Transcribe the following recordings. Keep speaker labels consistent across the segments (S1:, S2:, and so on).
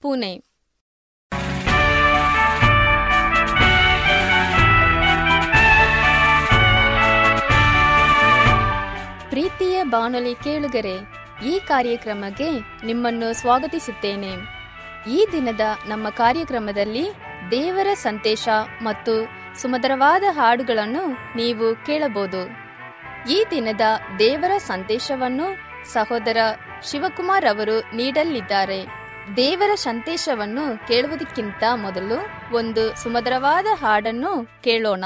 S1: Pune. ಪ್ರೀತಿಯ ಬಾನುಲಿ ಕೇಳುಗರೆ, ಈ ಕಾರ್ಯಕ್ರಮಕ್ಕೆ ನಿಮ್ಮನ್ನು ಸ್ವಾಗತಿಸುತ್ತೇನೆ. ಈ ದಿನದ ನಮ್ಮ ಕಾರ್ಯಕ್ರಮದಲ್ಲಿ ದೇವರ ಸಂತೇಶ ಮತ್ತು ಸುಮಧುರವಾದ ಹಾಡುಗಳನ್ನು ನೀವು ಕೇಳಬಹುದು. ಈ ದಿನದ ದೇವರ ಸಂದೇಶವನ್ನು ಸಹೋದರ ಶಿವಕುಮಾರ್ ಅವರು ನೀಡಲಿದ್ದಾರೆ. ದೇವರ ಸಂದೇಶವನ್ನು ಕೇಳುವುದಕ್ಕಿಂತ ಮೊದಲು ಒಂದು ಸುಮಧುರವಾದ ಹಾಡನ್ನು ಕೇಳೋಣ.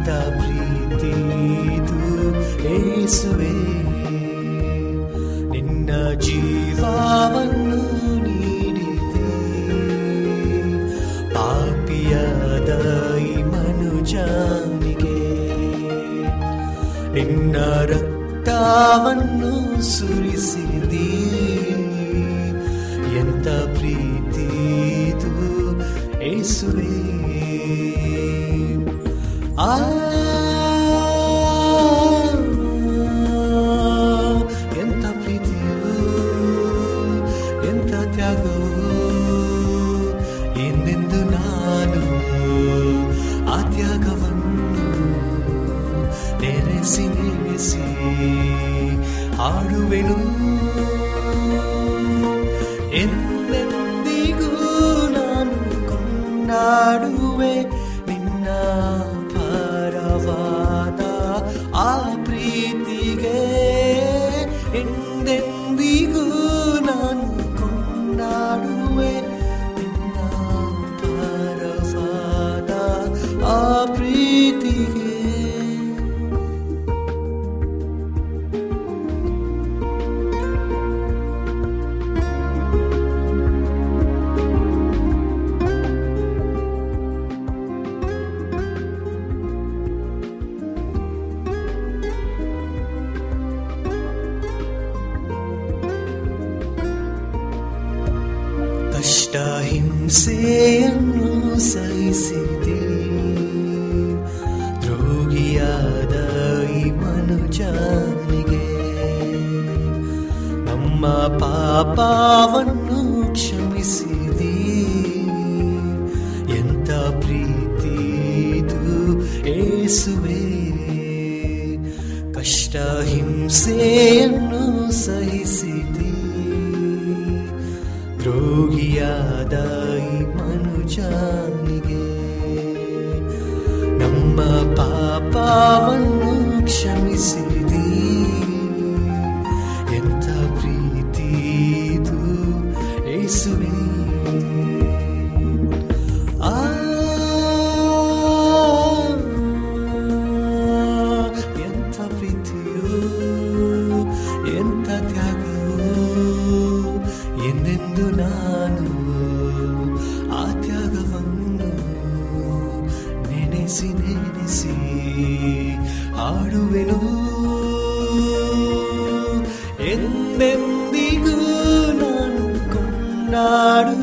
S2: ಎಂತ ಪ್ರೀತಿ ಇದು ಏಸುವೆ ನಿನ್ನ ಜೀವವನ್ನು ನೀಡಿದೆ ಪಾಪಿಯಾದ ಈ ಮನುಜನಿಗೆ ನಿನ್ನ ರಕ್ತವನ್ನು ಸುರಿಸಿದಿ ಕೊಂಡಾಡುವೆ ನಮ್ಮ ಪಾಪವನ್ನು ಕ್ಷಮಿಸಿದಿ ಎಂತ ಪ್ರೀತಿದು ಏಸುವೆ. ಕಷ್ಟ ಹಿಂಸೆಯನ್ನು ಸಹಿಸಿದಿ ನೆನೆಸಿ ನೆನೆಸಿ ಹಾಡುವೆನು ಎಂದೆಂದಿಗೂ ನಾನು ಕೊಂಡಾಡುವೆ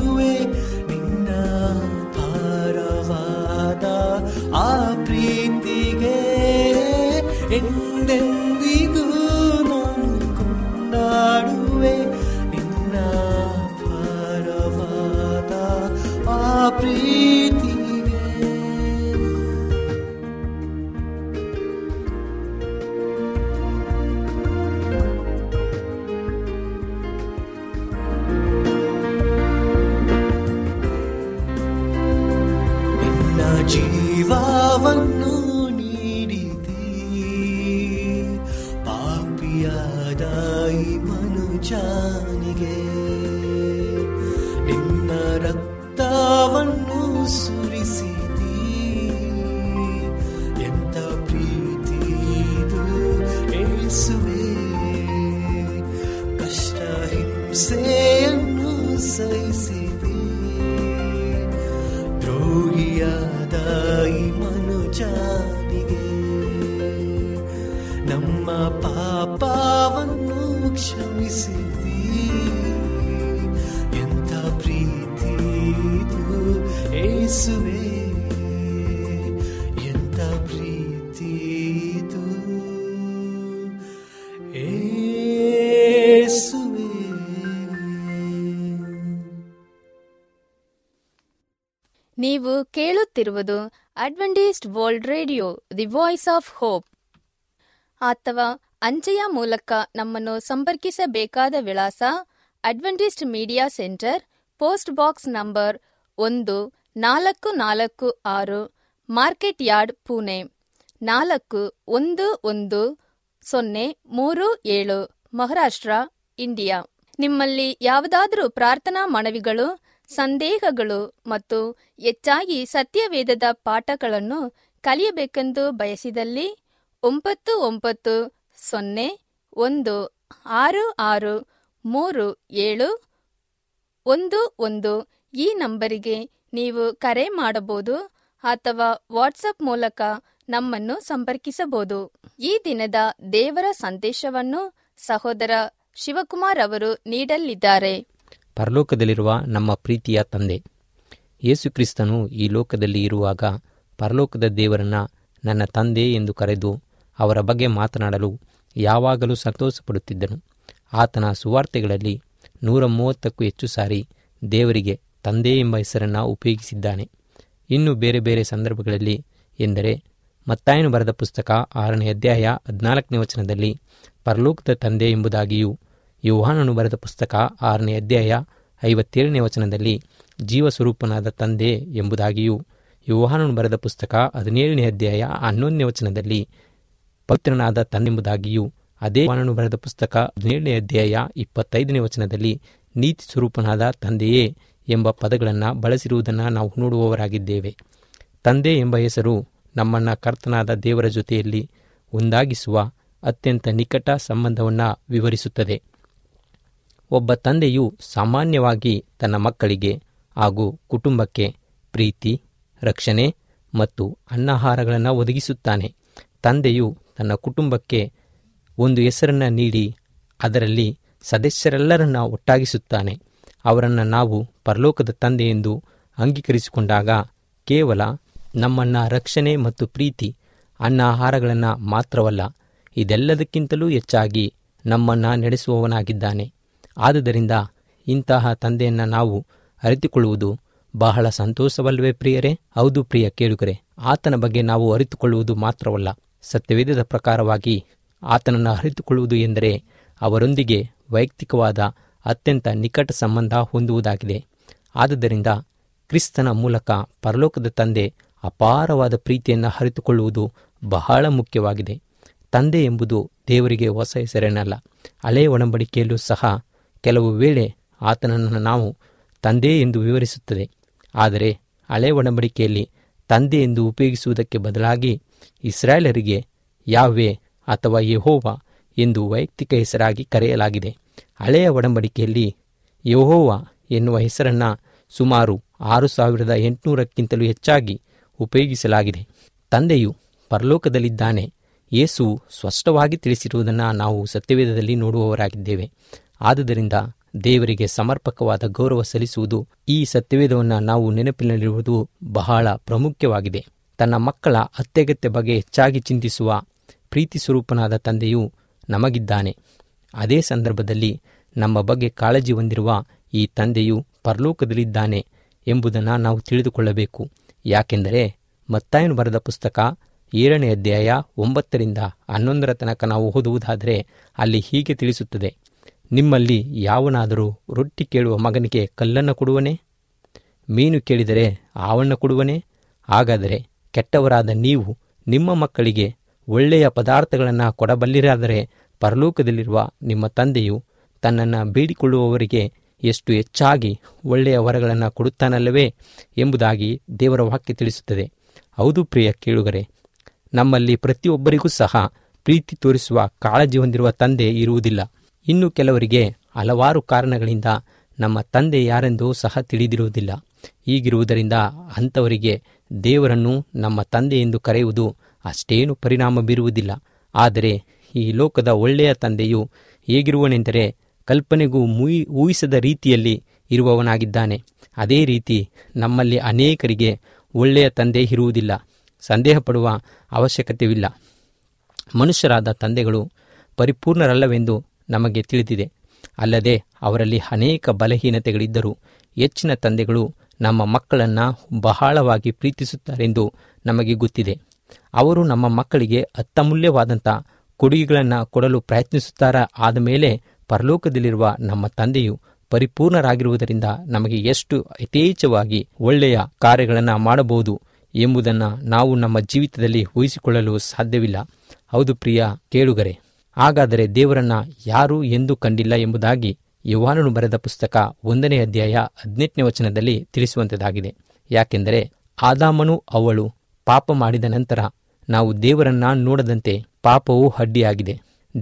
S2: ರಕ್ತವನ್ನು
S1: ನೀವು ಕೇಳುತ್ತಿರುವುದು Adventist world radio, the voice of hope. ಅಥವಾ ಅಂಚೆಯ ಮೂಲಕ ನಮ್ಮನ್ನು ಸಂಪರ್ಕಿಸಬೇಕಾದ ವಿಳಾಸ Adventist media centre, post box number ಒಂದು ನಾಲ್ಕು ನಾಲ್ಕು ಆರು, ಮಾರ್ಕೆಟ್ ಯಾರ್ಡ್, ಪುಣೆ. ನಾಲ್ಕು ಒಂದು ಒಂದು ಸೊನ್ನೆ ಮೂರು ಏಳು, ಮಹಾರಾಷ್ಟ್ರ, ಇಂಡಿಯಾ. ನಿಮ್ಮಲ್ಲಿ ಯಾವುದಾದರೂ ಪ್ರಾರ್ಥನಾ ಮನವಿಗಳು ಸಂದೇಹಗಳು ಮತ್ತು ಹೆಚ್ಚಾಗಿ ಸತ್ಯವೇದದ ಪಾಠಗಳನ್ನು ಕಲಿಯಬೇಕೆಂದು ಬಯಸಿದಲ್ಲಿ ಒಂಬತ್ತು ಒಂಬತ್ತು ಸೊನ್ನೆ ಒಂದು ಆರು ಆರು ಮೂರು ಏಳು ಒಂದು ಒಂದು ಈ ನಂಬರಿಗೆ ನೀವು ಕರೆ ಮಾಡಬಹುದು ಅಥವಾ ವಾಟ್ಸಪ್ ಮೂಲಕ ನಮ್ಮನ್ನು ಸಂಪರ್ಕಿಸಬಹುದು. ಈ ದಿನದ ದೇವರ ಸಂದೇಶವನ್ನು ಸಹೋದರ ಶಿವಕುಮಾರ್ ಅವರು ನೀಡಲಿದ್ದಾರೆ.
S3: ಪರಲೋಕದಲ್ಲಿರುವ ನಮ್ಮ ಪ್ರೀತಿಯ ತಂದೆ. ಯೇಸುಕ್ರಿಸ್ತನು ಈ ಲೋಕದಲ್ಲಿ ಇರುವಾಗ ಪರಲೋಕದ ದೇವರನ್ನ ನನ್ನ ತಂದೆ ಎಂದು ಕರೆದು ಅವರ ಬಗ್ಗೆ ಮಾತನಾಡಲು ಯಾವಾಗಲೂ ಸಂತೋಷಪಡುತ್ತಿದ್ದನು. ಆತನ ಸುವಾರ್ತೆಗಳಲ್ಲಿ ನೂರ ಮೂವತ್ತಕ್ಕೂ ಹೆಚ್ಚು ಸಾರಿ ದೇವರಿಗೆ ತಂದೆ ಎಂಬ ಹೆಸರನ್ನು ಉಪಯೋಗಿಸಿದ್ದಾನೆ. ಇನ್ನು ಬೇರೆ ಬೇರೆ ಸಂದರ್ಭಗಳಲ್ಲಿ ಎಂದರೆ ಮತ್ತಾಯನು ಬರೆದ ಪುಸ್ತಕ ಆರನೇ ಅಧ್ಯಾಯ ಹದಿನಾಲ್ಕನೇ ವಚನದಲ್ಲಿ ಪರಲೋಕದ ತಂದೆ ಎಂಬುದಾಗಿಯೂ ಯೋಹಾನನು ಬರೆದ ಪುಸ್ತಕ ಆರನೇ ಅಧ್ಯಾಯ ಐವತ್ತೇಳನೇ ವಚನದಲ್ಲಿ ಜೀವಸ್ವರೂಪನಾದ ತಂದೆ ಎಂಬುದಾಗಿಯೂ ಯೋಹಾನನು ಬರೆದ ಪುಸ್ತಕ ಹದಿನೇಳನೇ ಅಧ್ಯಾಯ ಹನ್ನೊಂದನೇ ವಚನದಲ್ಲಿ ಪವಿತ್ರನಾದ ತಂದೆಂಬುದಾಗಿಯೂ ಅದೇ ಯೋಹಾನನು ಬರೆದ ಪುಸ್ತಕ ಹದಿನೇಳನೇ ಅಧ್ಯಾಯ ಇಪ್ಪತ್ತೈದನೇ ವಚನದಲ್ಲಿ ನೀತಿ ಸ್ವರೂಪನಾದ ತಂದೆಯೇ ಎಂಬ ಪದಗಳನ್ನು ಬಳಸಿರುವುದನ್ನು ನಾವು ನೋಡುವವರಾಗಿದ್ದೇವೆ. ತಂದೆ ಎಂಬ ಹೆಸರು ನಮ್ಮನ್ನು ಕರ್ತನಾದ ದೇವರ ಜೊತೆಯಲ್ಲಿ ಒಂದಾಗಿಸುವ ಅತ್ಯಂತ ನಿಕಟ ಸಂಬಂಧವನ್ನು ವಿವರಿಸುತ್ತದೆ. ಒಬ್ಬ ತಂದೆಯು ಸಾಮಾನ್ಯವಾಗಿ ತನ್ನ ಮಕ್ಕಳಿಗೆ ಹಾಗೂ ಕುಟುಂಬಕ್ಕೆ ಪ್ರೀತಿ, ರಕ್ಷಣೆ ಮತ್ತು ಅನ್ನಾಹಾರಗಳನ್ನು ಒದಗಿಸುತ್ತಾನೆ. ತಂದೆಯು ತನ್ನ ಕುಟುಂಬಕ್ಕೆ ಒಂದು ಹೆಸರನ್ನು ನೀಡಿ ಅದರಲ್ಲಿ ಸದಸ್ಯರೆಲ್ಲರನ್ನ ಒಟ್ಟಾಗಿಸುತ್ತಾನೆ. ಅವರನ್ನು ನಾವು ಪರಲೋಕದ ತಂದೆ ಎಂದು ಅಂಗೀಕರಿಸಿಕೊಂಡಾಗ ಕೇವಲ ನಮ್ಮನ್ನ ರಕ್ಷಣೆ ಮತ್ತು ಪ್ರೀತಿ ಅನ್ನ ಆಹಾರಗಳನ್ನು ಮಾತ್ರವಲ್ಲ, ಇದೆಲ್ಲದಕ್ಕಿಂತಲೂ ಹೆಚ್ಚಾಗಿ ನಮ್ಮನ್ನು ನಡೆಸುವವನಾಗಿದ್ದಾನೆ. ಆದುದರಿಂದ ಇಂತಹ ತಂದೆಯನ್ನು ನಾವು ಅರಿತುಕೊಳ್ಳುವುದು ಬಹಳ ಸಂತೋಷವಲ್ಲವೇ ಪ್ರಿಯರೇ? ಹೌದು ಪ್ರಿಯ ಕೇಳುಗರೆ, ಆತನ ಬಗ್ಗೆ ನಾವು ಅರಿತುಕೊಳ್ಳುವುದು ಮಾತ್ರವಲ್ಲ, ಸತ್ಯವೇದದ ಪ್ರಕಾರವಾಗಿ ಆತನನ್ನು ಅರಿತುಕೊಳ್ಳುವುದು ಎಂದರೆ ಅವರೊಂದಿಗೆ ವೈಯಕ್ತಿಕವಾದ ಅತ್ಯಂತ ನಿಕಟ ಸಂಬಂಧ ಹೊಂದುವುದಾಗಿದೆ. ಆದುದರಿಂದ ಕ್ರಿಸ್ತನ ಮೂಲಕ ಪರಲೋಕದ ತಂದೆ ಅಪಾರವಾದ ಪ್ರೀತಿಯನ್ನು ಅರಿತುಕೊಳ್ಳುವುದು ಬಹಳ ಮುಖ್ಯವಾಗಿದೆ. ತಂದೆ ಎಂಬುದು ದೇವರಿಗೆ ಹೊಸ ಹೆಸರೇನಲ್ಲ, ಹಳೆಯ ಒಡಂಬಡಿಕೆಯಲ್ಲೂ ಸಹ ಕೆಲವು ವೇಳೆ ಆತನನ್ನು ನಾವು ತಂದೆ ಎಂದು ವಿವರಿಸುತ್ತದೆ. ಆದರೆ ಹಳೆ ಒಡಂಬಡಿಕೆಯಲ್ಲಿ ತಂದೆ ಎಂದು ಉಪಯೋಗಿಸುವುದಕ್ಕೆ ಬದಲಾಗಿ ಇಸ್ರಾಯೇಲರಿಗೆ ಯಾವೇ ಅಥವಾ ಯಹೋವ ಎಂದು ವೈಯಕ್ತಿಕ ಹೆಸರಾಗಿ ಕರೆಯಲಾಗಿದೆ. ಹಳೆಯ ಒಡಂಬಡಿಕೆಯಲ್ಲಿ ಯೆಹೋವ ಎನ್ನುವ ಹೆಸರನ್ನು ಸುಮಾರು ಆರು ಸಾವಿರದ ಎಂಟುನೂರಕ್ಕಿಂತಲೂ ಹೆಚ್ಚಾಗಿ ಉಪಯೋಗಿಸಲಾಗಿದೆ. ತಂದೆಯು ಪರಲೋಕದಲ್ಲಿದ್ದಾನೆ. ಯೇಸು ಸ್ಪಷ್ಟವಾಗಿ ತಿಳಿಸಿರುವುದನ್ನು ನಾವು ಸತ್ಯವೇದದಲ್ಲಿ ನೋಡುವವರಾಗಿದ್ದೇವೆ. ಆದುದರಿಂದ ದೇವರಿಗೆ ಸಮರ್ಪಕವಾದ ಗೌರವ ಸಲ್ಲಿಸುವುದು ಈ ಸತ್ಯವೇದವನ್ನು ನಾವು ನೆನಪಿನಲ್ಲಿರುವುದು ಬಹಳ ಪ್ರಾಮುಖ್ಯವಾಗಿದೆ. ತನ್ನ ಮಕ್ಕಳ ಅತ್ಯಗತ್ಯ ಬಗ್ಗೆ ಹೆಚ್ಚಾಗಿ ಚಿಂತಿಸುವ ಪ್ರೀತಿ ಸ್ವರೂಪನಾದ ತಂದೆಯು ನಮಗಿದ್ದಾನೆ. ಅದೇ ಸಂದರ್ಭದಲ್ಲಿ ನಮ್ಮ ಬಗ್ಗೆ ಕಾಳಜಿ ಹೊಂದಿರುವ ಈ ತಂದೆಯು ಪರಲೋಕದಲ್ಲಿದ್ದಾನೆ ಎಂಬುದನ್ನು ನಾವು ತಿಳಿದುಕೊಳ್ಳಬೇಕು. ಯಾಕೆಂದರೆ ಮತ್ತಾಯನು ಬರೆದ ಪುಸ್ತಕ ಏಳನೇ ಅಧ್ಯಾಯ ಒಂಬತ್ತರಿಂದ ಹನ್ನೊಂದರ ತನಕ ನಾವು ಓದುವುದಾದರೆ ಅಲ್ಲಿ ಹೀಗೆ ತಿಳಿಸುತ್ತದೆ. ನಿಮ್ಮಲ್ಲಿ ಯಾವನಾದರೂ ರೊಟ್ಟಿ ಕೇಳುವ ಮಗನಿಗೆ ಕಲ್ಲನ್ನು ಕೊಡುವನೇ? ಮೀನು ಕೇಳಿದರೆ ಆವಣ್ಣ ಕೊಡುವನೇ? ಹಾಗಾದರೆ ಕೆಟ್ಟವರಾದ ನೀವು ನಿಮ್ಮ ಮಕ್ಕಳಿಗೆ ಒಳ್ಳೆಯ ಪದಾರ್ಥಗಳನ್ನು ಕೊಡಬಲ್ಲಿರಾದರೆ ಪರಲೋಕದಲ್ಲಿರುವ ನಿಮ್ಮ ತಂದೆಯು ತನ್ನನ್ನು ಬೇಡಿಕೊಳ್ಳುವವರಿಗೆ ಎಷ್ಟು ಹೆಚ್ಚಾಗಿ ಒಳ್ಳೆಯ ವರಗಳನ್ನು ಕೊಡುತ್ತಾನಲ್ಲವೇ ಎಂಬುದಾಗಿ ದೇವರ ವಾಕ್ಯ ತಿಳಿಸುತ್ತದೆ. ಹೌದು ಪ್ರಿಯ ಕೇಳುಗರೆ, ನಮ್ಮಲ್ಲಿ ಪ್ರತಿಯೊಬ್ಬರಿಗೂ ಸಹ ಪ್ರೀತಿ ತೋರಿಸುವ ಕಾಳಜಿ ಹೊಂದಿರುವ ತಂದೆ ಇರುವುದಿಲ್ಲ. ಇನ್ನು ಕೆಲವರಿಗೆ ಹಲವಾರು ಕಾರಣಗಳಿಂದ ನಮ್ಮ ತಂದೆ ಯಾರೆಂದು ಸಹ ತಿಳಿದಿರುವುದಿಲ್ಲ. ಹೀಗಿರುವುದರಿಂದ ಅಂಥವರಿಗೆ ದೇವರನ್ನು ನಮ್ಮ ತಂದೆ ಎಂದು ಕರೆಯುವುದು ಅಷ್ಟೇನು ಪರಿಣಾಮ ಬೀರುವುದಿಲ್ಲ. ಆದರೆ ಈ ಲೋಕದ ಒಳ್ಳೆಯ ತಂದೆಯು ಹೇಗಿರುವನೆಂದರೆ ಕಲ್ಪನೆಗೂ ಮುಯಿ ಊಹಿಸದ ರೀತಿಯಲ್ಲಿ ಇರುವವನಾಗಿದ್ದಾನೆ. ಅದೇ ರೀತಿ ನಮ್ಮಲ್ಲಿ ಅನೇಕರಿಗೆ ಒಳ್ಳೆಯ ತಂದೆ ಇರುವುದಿಲ್ಲ. ಸಂದೇಹ ಪಡುವ ಅವಶ್ಯಕತೆಯಿಲ್ಲ ಮನುಷ್ಯರಾದ ತಂದೆಗಳು ಪರಿಪೂರ್ಣರಲ್ಲವೆಂದು ನಮಗೆ ತಿಳಿದಿದೆ. ಅಲ್ಲದೆ ಅವರಲ್ಲಿ ಅನೇಕ ಬಲಹೀನತೆಗಳಿದ್ದರೂ ಹೆಚ್ಚಿನ ತಂದೆಗಳು ನಮ್ಮ ಮಕ್ಕಳನ್ನು ಬಹಳವಾಗಿ ಪ್ರೀತಿಸುತ್ತಾರೆಂದು ನಮಗೆ ಗೊತ್ತಿದೆ. ಅವರು ನಮ್ಮ ಮಕ್ಕಳಿಗೆ ಅತ್ತಮೂಲ್ಯವಾದಂಥ ಕೊಡುಗೆಗಳನ್ನು ಕೊಡಲು ಪ್ರಯತ್ನಿಸುತ್ತಾರ ಆದ ಮೇಲೆ ಪರಲೋಕದಲ್ಲಿರುವ ನಮ್ಮ ತಂದೆಯು ಪರಿಪೂರ್ಣರಾಗಿರುವುದರಿಂದ ನಮಗೆ ಎಷ್ಟು ಯಥೇಚ್ಛವಾಗಿ ಒಳ್ಳೆಯ ಕಾರ್ಯಗಳನ್ನು ಮಾಡಬಹುದು ಎಂಬುದನ್ನು ನಾವು ನಮ್ಮ ಜೀವಿತದಲ್ಲಿ ಊಹಿಸಿಕೊಳ್ಳಲು ಸಾಧ್ಯವಿಲ್ಲ. ಹೌದು ಪ್ರಿಯ ಕೇಳುಗರೆ. ಹಾಗಾದರೆ ದೇವರನ್ನ ಯಾರು ಎಂದು ಕಂಡಿಲ್ಲ ಎಂಬುದಾಗಿ ಯುವಾನನು ಬರೆದ ಪುಸ್ತಕ ಒಂದನೇ ಅಧ್ಯಾಯ ಹದಿನೆಂಟನೇ ವಚನದಲ್ಲಿ ತಿಳಿಸುವಂತದಾಗಿದೆ ಯಾಕೆಂದರೆ ಆದಾಮನು ಅವಳು ಪಾಪ ಮಾಡಿದ ನಂತರ ನಾವು ದೇವರನ್ನ ನೋಡದಂತೆ ಪಾಪವು ಅಡ್ಡಿಯಾಗಿದೆ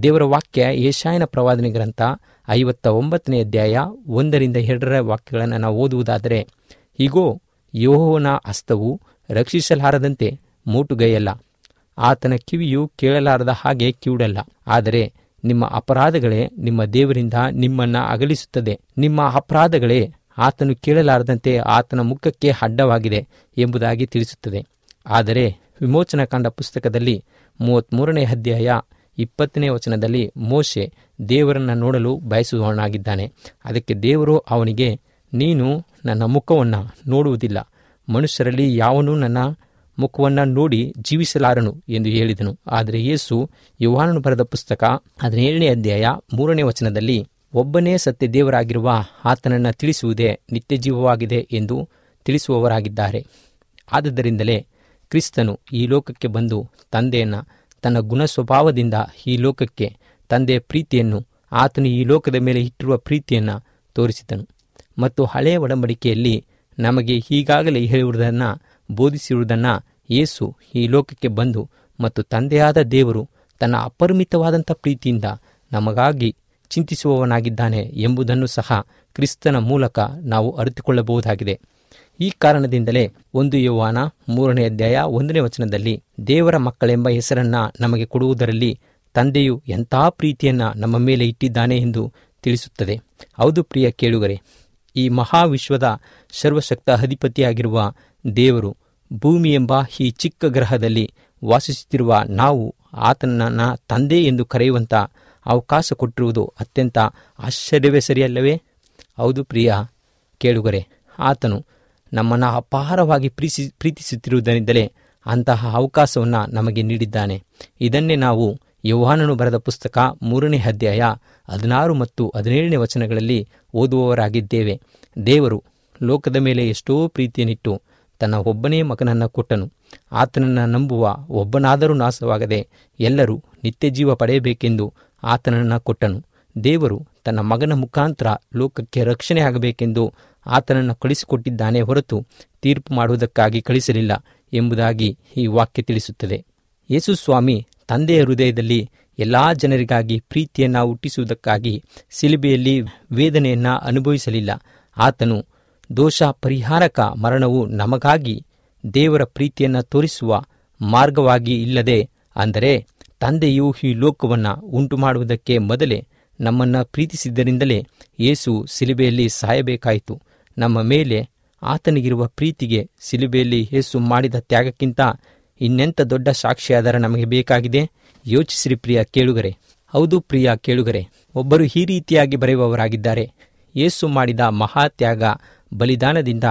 S3: ದೇವರ ವಾಕ್ಯ ಏಷಾಯನ ಪ್ರವಾದನೆ ಗ್ರಂಥ ಐವತ್ತ ಒಂಬತ್ತನೇ ಅಧ್ಯಾಯ ಒಂದರಿಂದ ಎರಡರ ವಾಕ್ಯಗಳನ್ನು ನಾವು ಓದುವುದಾದರೆ ಹೀಗೋ ಯೋಹೋನ ಹಸ್ತವು ರಕ್ಷಿಸಲಾರದಂತೆ ಮೋಟುಗೈಯಲ್ಲ. ಆತನ ಕಿವಿಯು ಕೇಳಲಾರದ ಹಾಗೆ ಕಿವುಡಲ್ಲ. ಆದರೆ ನಿಮ್ಮ ಅಪರಾಧಗಳೇ ನಿಮ್ಮ ದೇವರಿಂದ ನಿಮ್ಮನ್ನ ಅಗಲಿಸುತ್ತದೆ. ನಿಮ್ಮ ಅಪರಾಧಗಳೇ ಆತನು ಕೇಳಲಾರದಂತೆ ಆತನ ಮುಖಕ್ಕೆ ಅಡ್ಡವಾಗಿದೆ ಎಂಬುದಾಗಿ ತಿಳಿಸುತ್ತದೆ. ಆದರೆ ವಿಮೋಚನಕಾಂಡ ಪುಸ್ತಕದಲ್ಲಿ ಮೂವತ್ಮೂರನೇ ಅಧ್ಯಾಯ ಇಪ್ಪತ್ತನೇ ವಚನದಲ್ಲಿ ಮೋಶೆ ದೇವರನ್ನ ನೋಡಲು ಬಯಸುವವನಾಗಿದ್ದಾನೆ. ಅದಕ್ಕೆ ದೇವರು ಅವನಿಗೆ, ನೀನು ನನ್ನ ಮುಖವನ್ನು ನೋಡುವುದಿಲ್ಲ. ಮನುಷ್ಯರಲ್ಲಿ ಯಾವನೂ ನನ್ನ ಮುಖವನ್ನು ನೋಡಿ ಜೀವಿಸಲಾರನು ಎಂದು ಹೇಳಿದನು. ಆದರೆ ಯೇಸು ಯುವಾನನು ಬರೆದ ಪುಸ್ತಕ ಹದಿನೇಳನೇ ಅಧ್ಯಾಯ ಮೂರನೇ ವಚನದಲ್ಲಿ, ಒಬ್ಬನೇ ಸತ್ಯ ದೇವರಾಗಿರುವ ಆತನನ್ನು ತಿಳಿಸುವುದೇ ನಿತ್ಯ ಜೀವವಾಗಿದೆ ಎಂದು ತಿಳಿಸುವವರಾಗಿದ್ದಾರೆ. ಆದುದರಿಂದಲೇ ಕ್ರಿಸ್ತನು ಈ ಲೋಕಕ್ಕೆ ಬಂದು ತಂದೆಯನ್ನು ತನ್ನ ಗುಣ ಸ್ವಭಾವದಿಂದ ಈ ಲೋಕಕ್ಕೆ ತಂದೆಯ ಪ್ರೀತಿಯನ್ನು ಆತನು ಈ ಲೋಕದ ಮೇಲೆ ಇಟ್ಟಿರುವ ಪ್ರೀತಿಯನ್ನು ತೋರಿಸಿದನು. ಮತ್ತು ಹಳೆಯ ಒಡಂಬಡಿಕೆಯಲ್ಲಿ ನಮಗೆ ಈಗಾಗಲೇ ಹೇಳುವುದನ್ನು ಬೋಧಿಸಿರುವುದನ್ನು ಯೇಸು ಈ ಲೋಕಕ್ಕೆ ಬಂದು ಮತ್ತು ತಂದೆಯಾದ ದೇವರು ತನ್ನ ಅಪರಿಮಿತವಾದಂಥ ಪ್ರೀತಿಯಿಂದ ನಮಗಾಗಿ ಚಿಂತಿಸುವವನಾಗಿದ್ದಾನೆ ಎಂಬುದನ್ನು ಸಹ ಕ್ರಿಸ್ತನ ಮೂಲಕ ನಾವು ಅರಿತುಕೊಳ್ಳಬಹುದಾಗಿದೆ. ಈ ಕಾರಣದಿಂದಲೇ ಒಂದು ಯೌವಾನ ಮೂರನೇ ಅಧ್ಯಾಯ ಒಂದನೇ ವಚನದಲ್ಲಿ ದೇವರ ಮಕ್ಕಳೆಂಬ ಹೆಸರನ್ನ ನಮಗೆ ಕೊಡುವುದರಲ್ಲಿ ತಂದೆಯು ಎಂಥ ಪ್ರೀತಿಯನ್ನ ನಮ್ಮ ಮೇಲೆ ಇಟ್ಟಿದ್ದಾನೆ ಎಂದು ತಿಳಿಸುತ್ತದೆ. ಹೌದು ಪ್ರಿಯ ಕೇಳುಗರೆ, ಈ ಮಹಾವಿಶ್ವದ ಸರ್ವಶಕ್ತ ಅಧಿಪತಿಯಾಗಿರುವ ದೇವರು ಭೂಮಿ ಎಂಬ ಈ ಚಿಕ್ಕ ಗ್ರಹದಲ್ಲಿ ವಾಸಿಸುತ್ತಿರುವ ನಾವು ಆತನನ್ನ ತಂದೆ ಎಂದು ಕರೆಯುವಂಥ ಅವಕಾಶ ಕೊಟ್ಟಿರುವುದು ಅತ್ಯಂತ ಆಶ್ಚರ್ಯವೇ ಸರಿಯಲ್ಲವೇ? ಹೌದು ಪ್ರಿಯ ಕೇಳುಗರೆ, ಆತನು ನಮ್ಮನ್ನು ಅಪಾರವಾಗಿ ಪ್ರೀತಿ ಪ್ರೀತಿಸುತ್ತಿರುವುದರಿಂದಲೇ ಅಂತಹ ಅವಕಾಶವನ್ನು ನಮಗೆ ನೀಡಿದ್ದಾನೆ. ಇದನ್ನೇ ನಾವು ಯೌಹಾನನು ಬರೆದ ಪುಸ್ತಕ ಮೂರನೇ ಅಧ್ಯಾಯ ಹದಿನಾರು ಮತ್ತು ಹದಿನೇಳನೇ ವಚನಗಳಲ್ಲಿ ಓದುವವರಾಗಿದ್ದೇವೆ. ದೇವರು ಲೋಕದ ಮೇಲೆ ಎಷ್ಟೋ ಪ್ರೀತಿಯನ್ನಿಟ್ಟು ತನ್ನ ಒಬ್ಬನೇ ಮಗನನ್ನು ಕೊಟ್ಟನು. ಆತನನ್ನು ನಂಬುವ ಒಬ್ಬನಾದರೂ ನಾಶವಾಗದೆ ಎಲ್ಲರೂ ನಿತ್ಯ ಜೀವ ಪಡೆಯಬೇಕೆಂದು ಆತನನ್ನು ಕೊಟ್ಟನು. ದೇವರು ತನ್ನ ಮಗನ ಮುಖಾಂತರ ಲೋಕಕ್ಕೆ ರಕ್ಷಣೆ ಆಗಬೇಕೆಂದು ಆತನನ್ನು ಕಳಿಸಿಕೊಟ್ಟಿದ್ದಾನೆ ಹೊರತು ತೀರ್ಪು ಮಾಡುವುದಕ್ಕಾಗಿ ಕಳಿಸಲಿಲ್ಲ ಎಂಬುದಾಗಿ ಈ ವಾಕ್ಯ ತಿಳಿಸುತ್ತದೆ. ಯೇಸು ಸ್ವಾಮಿ ತಂದೆಯ ಹೃದಯದಲ್ಲಿ ಎಲ್ಲ ಜನರಿಗಾಗಿ ಪ್ರೀತಿಯನ್ನು ಹುಟ್ಟಿಸುವುದಕ್ಕಾಗಿ ಸಿಲುಬೆಯಲ್ಲಿ ವೇದನೆಯನ್ನು ಅನುಭವಿಸಲಿಲ್ಲ. ಆತನು ದೋಷ ಪರಿಹಾರಕ ಮರಣವು ನಮಗಾಗಿ ದೇವರ ಪ್ರೀತಿಯನ್ನು ತೋರಿಸುವ ಮಾರ್ಗವಾಗಿ ಇಲ್ಲದೆ ಅಂದರೆ ತಂದೆಯು ಈ ಲೋಕವನ್ನು ಉಂಟು ಮಾಡುವುದಕ್ಕೆ ಮೊದಲೇ ನಮ್ಮನ್ನು ಪ್ರೀತಿಸಿದ್ದರಿಂದಲೇ ಯೇಸು ಸಿಲುಬೆಯಲ್ಲಿ ಸಾಯಬೇಕಾಯಿತು. ನಮ್ಮ ಮೇಲೆ ಆತನಿಗಿರುವ ಪ್ರೀತಿಗೆ ಸಿಲುಬೆಯಲ್ಲಿ ಯೇಸು ಮಾಡಿದ ತ್ಯಾಗಕ್ಕಿಂತ ಇನ್ನೆಂಥ ದೊಡ್ಡ ಸಾಕ್ಷಿಯಾದರ ನಮಗೆ ಬೇಕಾಗಿದೆ? ಯೋಚಿಸಿರಿ ಪ್ರಿಯ ಕೇಳುಗರೆ. ಹೌದು ಪ್ರಿಯ ಕೇಳುಗರೆ, ಒಬ್ಬರು ಈ ರೀತಿಯಾಗಿ ಬರೆಯುವವರಾಗಿದ್ದಾರೆ. ಯೇಸು ಮಾಡಿದ ಮಹಾತ್ಯಾಗ ಬಲಿದಾನದಿಂದ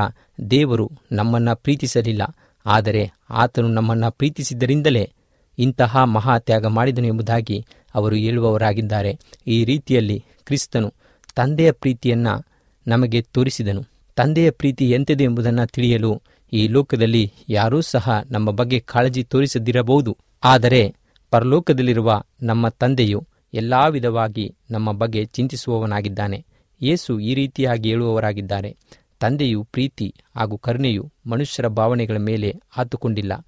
S3: ದೇವರು ನಮ್ಮನ್ನು ಪ್ರೀತಿಸಲಿಲ್ಲ. ಆದರೆ ಆತನು ನಮ್ಮನ್ನು ಪ್ರೀತಿಸಿದ್ದರಿಂದಲೇ ಇಂತಹ ಮಹಾ ತ್ಯಾಗ ಮಾಡಿದನು ಎಂಬುದಾಗಿ ಅವರು ಹೇಳುವವರಾಗಿದ್ದಾರೆ. ಈ ರೀತಿಯಲ್ಲಿ ಕ್ರಿಸ್ತನು ತಂದೆಯ ಪ್ರೀತಿಯನ್ನು ನಮಗೆ ತೋರಿಸಿದನು. ತಂದೆಯ ಪ್ರೀತಿ ಎಂಥದ್ದು ಎಂಬುದನ್ನು ತಿಳಿಯಲು ಈ ಲೋಕದಲ್ಲಿ ಯಾರೂ ಸಹ ನಮ್ಮ ಬಗ್ಗೆ ಕಾಳಜಿ ತೋರಿಸದಿರಬಹುದು. ಆದರೆ ಪರಲೋಕದಲ್ಲಿರುವ ನಮ್ಮ ತಂದೆಯು ಎಲ್ಲ ವಿಧವಾಗಿ ನಮ್ಮ ಬಗ್ಗೆ ಚಿಂತಿಸುವವನಾಗಿದ್ದಾನೆ. ಯೇಸು ಈ ರೀತಿಯಾಗಿ ಹೇಳುವವರಾಗಿದ್ದಾರೆ. ತಂದೆಯು ಪ್ರೀತಿ ಹಾಗೂ ಕರುಣೆಯು ಮನುಷ್ಯರ ಭಾವನೆಗಳ ಮೇಲೆ ಆತುಕೊಂಡಿಲ್ಲ.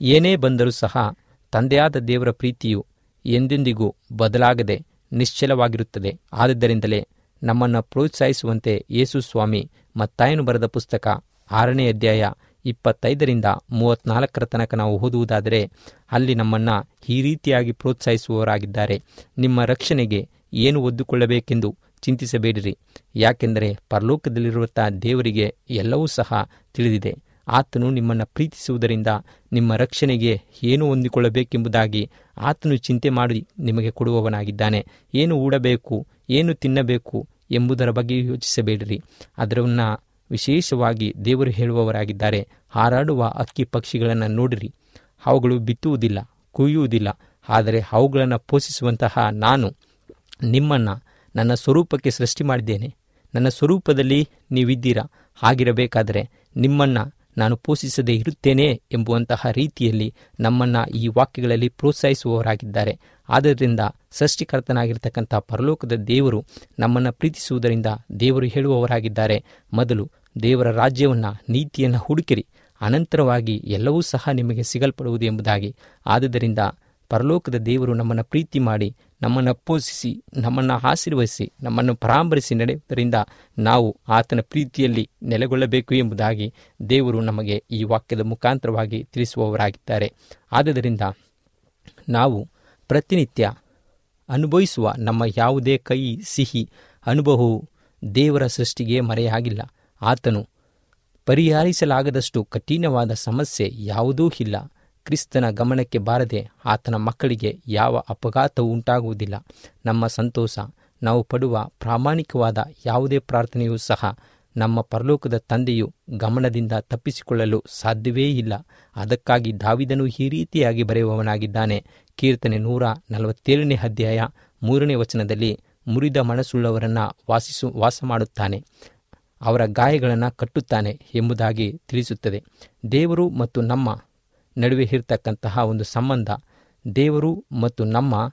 S3: ಏನೇ ಬಂದರೂ ಸಹ ತಂದೆಯಾದ ದೇವರ ಪ್ರೀತಿಯು ಎಂದೆಂದಿಗೂ ಬದಲಾಗದೆ ನಿಶ್ಚಲವಾಗಿರುತ್ತದೆ. ಆದ್ದರಿಂದಲೇ ನಮ್ಮನ್ನು ಪ್ರೋತ್ಸಾಹಿಸುವಂತೆ ಯೇಸು ಸ್ವಾಮಿ ಮತ್ತಾಯನು ಬರೆದ ಪುಸ್ತಕ ಆರನೇ ಅಧ್ಯಾಯ ಇಪ್ಪತ್ತೈದರಿಂದ ಮೂವತ್ನಾಲ್ಕರ ತನಕ ನಾವು ಓದುವುದಾದರೆ ಅಲ್ಲಿ ನಮ್ಮನ್ನು ಈ ರೀತಿಯಾಗಿ ಪ್ರೋತ್ಸಾಹಿಸುವವರಾಗಿದ್ದಾರೆ. ನಿಮ್ಮ ರಕ್ಷಣೆಗೆ ಏನು ಒದ್ದುಕೊಳ್ಳಬೇಕೆಂದು ಚಿಂತಿಸಬೇಡಿರಿ. ಯಾಕೆಂದರೆ ಪರಲೋಕದಲ್ಲಿರುವಂಥ ದೇವರಿಗೆ ಎಲ್ಲವೂ ಸಹ ತಿಳಿದಿದೆ. ಆತನು ನಿಮ್ಮನ್ನು ಪ್ರೀತಿಸುವುದರಿಂದ ನಿಮ್ಮ ರಕ್ಷಣೆಗೆ ಏನು ಹೊಂದಿಕೊಳ್ಳಬೇಕೆಂಬುದಾಗಿ ಆತನು ಚಿಂತೆ ಮಾಡಿ ನಿಮಗೆ ಕೊಡುವವನಾಗಿದ್ದಾನೆ. ಏನು ಊಡಬೇಕು, ಏನು ತಿನ್ನಬೇಕು ಎಂಬುದರ ಬಗ್ಗೆ ಯೋಚಿಸಬೇಡಿರಿ. ಅದರನ್ನು ವಿಶೇಷವಾಗಿ ದೇವರು ಹೇಳುವವರಾಗಿದ್ದಾರೆ. ಹಾರಾಡುವ ಅಕ್ಕಿ ಪಕ್ಷಿಗಳನ್ನು ನೋಡಿರಿ. ಅವುಗಳು ಬಿತ್ತುವುದಿಲ್ಲ, ಕುಯ್ಯುವುದಿಲ್ಲ. ಆದರೆ ಅವುಗಳನ್ನು ಪೋಷಿಸುವಂತಹ ನಾನು ನಿಮ್ಮನ್ನು ನನ್ನ ಸ್ವರೂಪಕ್ಕೆ ಸೃಷ್ಟಿ ಮಾಡಿದ್ದೇನೆ. ನನ್ನ ಸ್ವರೂಪದಲ್ಲಿ ನೀವಿದ್ದೀರಾ? ಹಾಗಿರಬೇಕಾದರೆ ನಿಮ್ಮನ್ನು ನಾನು ಪೋಷಿಸದೇ ಇರುತ್ತೇನೆ ಎಂಬುವಂತಹ ರೀತಿಯಲ್ಲಿ ನಮ್ಮನ್ನು ಈ ವಾಕ್ಯಗಳಲ್ಲಿ ಪ್ರೋತ್ಸಾಹಿಸುವವರಾಗಿದ್ದಾರೆ. ಆದ್ದರಿಂದ ಸೃಷ್ಟಿಕರ್ತನಾಗಿರ್ತಕ್ಕಂಥ ಪರಲೋಕದ ದೇವರು ನಮ್ಮನ್ನು ಪ್ರೀತಿಸುವುದರಿಂದ ದೇವರು ಹೇಳುವವರಾಗಿದ್ದಾರೆ. ಮೊದಲು ದೇವರ ರಾಜ್ಯವನ್ನು, ನೀತಿಯನ್ನು ಹುಡುಕಿರಿ. ಅನಂತರವಾಗಿ ಎಲ್ಲವೂ ಸಹ ನಿಮಗೆ ಸಿಗಲ್ಪಡುವುದು ಎಂಬುದಾಗಿ. ಆದುದರಿಂದ ಪರಲೋಕದ ದೇವರು ನಮ್ಮನ್ನು ಪ್ರೀತಿ ಮಾಡಿ ನಮ್ಮನ್ನು ಪೋಷಿಸಿ, ನಮ್ಮನ್ನು ಆಶೀರ್ವದಿಸಿ, ನಮ್ಮನ್ನು ಪರಾಮರಿಸಿ ನಡೆಯುವುದರಿಂದ ನಾವು ಆತನ ಪ್ರೀತಿಯಲ್ಲಿ ನೆಲೆಗೊಳ್ಳಬೇಕು ಎಂಬುದಾಗಿ ದೇವರು ನಮಗೆ ಈ ವಾಕ್ಯದ ಮುಖಾಂತರವಾಗಿ ತಿಳಿಸುವವರಾಗಿದ್ದಾರೆ. ಆದ್ದರಿಂದ ನಾವು ಪ್ರತಿನಿತ್ಯ ಅನುಭವಿಸುವ ನಮ್ಮ ಯಾವುದೇ ಕೈ, ಸಿಹಿ, ಅನುಭವವು ದೇವರ ಸೃಷ್ಟಿಗೆ ಮರೆಯಾಗಿಲ್ಲ. ಆತನು ಪರಿಹರಿಸಲಾಗದಷ್ಟು ಕಠಿಣವಾದ ಸಮಸ್ಯೆ ಯಾವುದೂ ಇಲ್ಲ. ಕ್ರಿಸ್ತನ ಗಮನಕ್ಕೆ ಬಾರದೆ ಆತನ ಮಕ್ಕಳಿಗೆ ಯಾವ ಅಪಘಾತವೂ ಉಂಟಾಗುವುದಿಲ್ಲ. ನಮ್ಮ ಸಂತೋಷ, ನಾವು ಪಡುವ ಪ್ರಾಮಾಣಿಕವಾದ ಯಾವುದೇ ಪ್ರಾರ್ಥನೆಯೂ ಸಹ ನಮ್ಮ ಪರಲೋಕದ ತಂದೆಯು ಗಮನದಿಂದ ತಪ್ಪಿಸಿಕೊಳ್ಳಲು ಸಾಧ್ಯವೇ ಇಲ್ಲ. ಅದಕ್ಕಾಗಿ ದಾವಿದನು ಈ ರೀತಿಯಾಗಿ ಬರೆಯುವವನಾಗಿದ್ದಾನೆ. ಕೀರ್ತನೆ ನೂರ ನಲವತ್ತೇಳನೇ ಅಧ್ಯಾಯ ಮೂರನೇ ವಚನದಲ್ಲಿ ಮುರಿದ ಮನಸ್ಸುಳ್ಳವರನ್ನು ವಾಸಿಸು, ವಾಸ ಮಾಡುತ್ತಾನೆ. ಅವರ ಗಾಯಗಳನ್ನು ಕಟ್ಟುತ್ತಾನೆ ಎಂಬುದಾಗಿ ತಿಳಿಸುತ್ತದೆ. ದೇವರು ಮತ್ತು ನಮ್ಮ ನಡುವೆ ಇರತಕ್ಕಂತಹ ಒಂದು ಸಂಬಂಧ, ದೇವರು ಮತ್ತು ನಮ್ಮ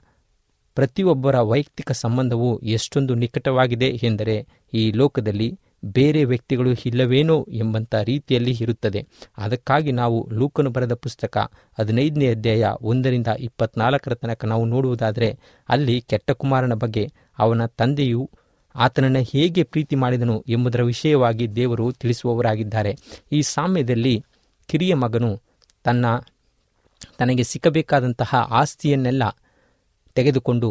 S3: ಪ್ರತಿಯೊಬ್ಬರ ವೈಯಕ್ತಿಕ ಸಂಬಂಧವು ಎಷ್ಟೊಂದು ನಿಕಟವಾಗಿದೆ ಎಂದರೆ ಈ ಲೋಕದಲ್ಲಿ ಬೇರೆ ವ್ಯಕ್ತಿಗಳು ಇಲ್ಲವೇನೋ ಎಂಬಂಥ ರೀತಿಯಲ್ಲಿ ಇರುತ್ತದೆ. ಅದಕ್ಕಾಗಿ ನಾವು ಲೂಕನು ಬರೆದ ಪುಸ್ತಕ ಹದಿನೈದನೇ ಅಧ್ಯಾಯ ಒಂದರಿಂದ ಇಪ್ಪತ್ನಾಲ್ಕರ ತನಕ ನಾವು ನೋಡುವುದಾದರೆ ಅಲ್ಲಿ ಕೆಟ್ಟ ಕುಮಾರನ ಬಗ್ಗೆ ಅವನ ತಂದೆಯು ಆತನನ್ನು ಹೇಗೆ ಪ್ರೀತಿ ಮಾಡಿದನು ಎಂಬುದರ ವಿಷಯವಾಗಿ ದೇವರು ತಿಳಿಸುವವರಾಗಿದ್ದಾರೆ. ಈ ಸಾಮ್ಯದಲ್ಲಿ ಕಿರಿಯ ಮಗನು ತನ್ನ ತನಗೆ ಸಿಕ್ಕಬೇಕಾದಂತಹ ಆಸ್ತಿಯನ್ನೆಲ್ಲ ತೆಗೆದುಕೊಂಡು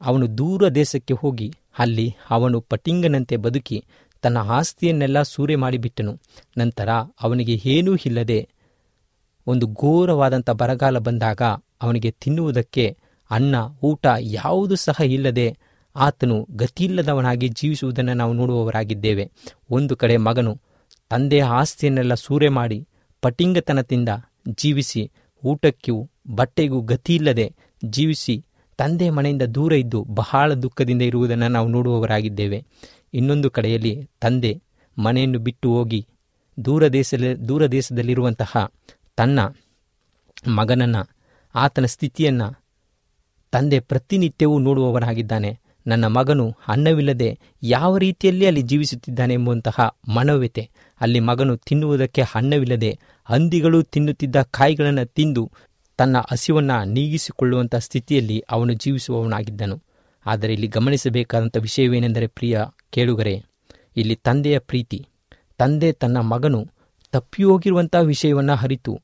S3: ಅವನು ದೂರ ದೇಶಕ್ಕೆ ಹೋಗಿ ಅಲ್ಲಿ ಅವನು ಪಟಿಂಗನಂತೆ ಬದುಕಿ ತನ್ನ ಆಸ್ತಿಯನ್ನೆಲ್ಲ ಸೂರೆ ಮಾಡಿಬಿಟ್ಟನು. ನಂತರ ಅವನಿಗೆ ಏನೂ ಇಲ್ಲದೆ ಒಂದು ಘೋರವಾದಂಥ ಬರಗಾಲ ಬಂದಾಗ ಅವನಿಗೆ ತಿನ್ನುವುದಕ್ಕೆ ಅನ್ನ, ಊಟ ಯಾವುದು ಸಹ ಇಲ್ಲದೆ ಆತನು ಗತಿಯಿಲ್ಲದವನಾಗಿ ಜೀವಿಸುವುದನ್ನು ನಾವು ನೋಡುವವರಾಗಿದ್ದೇವೆ. ಒಂದು ಕಡೆ ಮಗನು ತಂದೆಯ ಆಸ್ತಿಯನ್ನೆಲ್ಲ ಸೂರೆ ಮಾಡಿ ಪಟಿಂಗತನದಿಂದ ಜೀವಿಸಿ ಊಟಕ್ಕೂ ಬಟ್ಟೆಗೂ ಗತಿಯಿಲ್ಲದೆ ಜೀವಿಸಿ ತಂದೆ ಮನೆಯಿಂದ ದೂರ ಇದ್ದು ಬಹಳ ದುಃಖದಿಂದ ಇರುವುದನ್ನು ನಾವು ನೋಡುವವರಾಗಿದ್ದೇವೆ. ಇನ್ನೊಂದು ಕಡೆಯಲ್ಲಿ ತಂದೆ ಮನೆಯನ್ನು ಬಿಟ್ಟು ಹೋಗಿ ದೂರ ದೇಶ ದೂರ ದೇಶದಲ್ಲಿರುವಂತಹ ತನ್ನ ಮಗನನ್ನು, ಆತನ ಸ್ಥಿತಿಯನ್ನು ತಂದೆ ಪ್ರತಿನಿತ್ಯವೂ ನೋಡುವವನಾಗಿದ್ದಾನೆ. ನನ್ನ ಮಗನು ಅನ್ನವಿಲ್ಲದೆ ಯಾವ ರೀತಿಯಲ್ಲಿ ಅಲ್ಲಿ ಜೀವಿಸುತ್ತಿದ್ದಾನೆ ಎಂಬುವಂತಹ ಮನೋವ್ಯತೆ ಅಲ್ಲಿ ಮಗನು ತಿನ್ನುವುದಕ್ಕೆ ಅನ್ನವಿಲ್ಲದೆ ಹಂದಿಗಳು ತಿನ್ನುತ್ತಿದ್ದ ಕಾಯಿಗಳನ್ನು ತಿಂದು ತನ್ನ ಹಸಿವನ್ನು ನೀಗಿಸಿಕೊಳ್ಳುವಂಥ ಸ್ಥಿತಿಯಲ್ಲಿ ಅವನು ಜೀವಿಸುವವನಾಗಿದ್ದನು. ಆದರೆ ಇಲ್ಲಿ ಗಮನಿಸಬೇಕಾದಂಥ ವಿಷಯವೇನೆಂದರೆ ಪ್ರಿಯ ಕೇಳುಗರೆ, ಇಲ್ಲಿ ತಂದೆಯ ಪ್ರೀತಿ. ತಂದೆ ತನ್ನ ಮಗನು ತಪ್ಪಿ ಹೋಗಿರುವಂಥ ವಿಷಯವನ್ನು ಅರಿತು,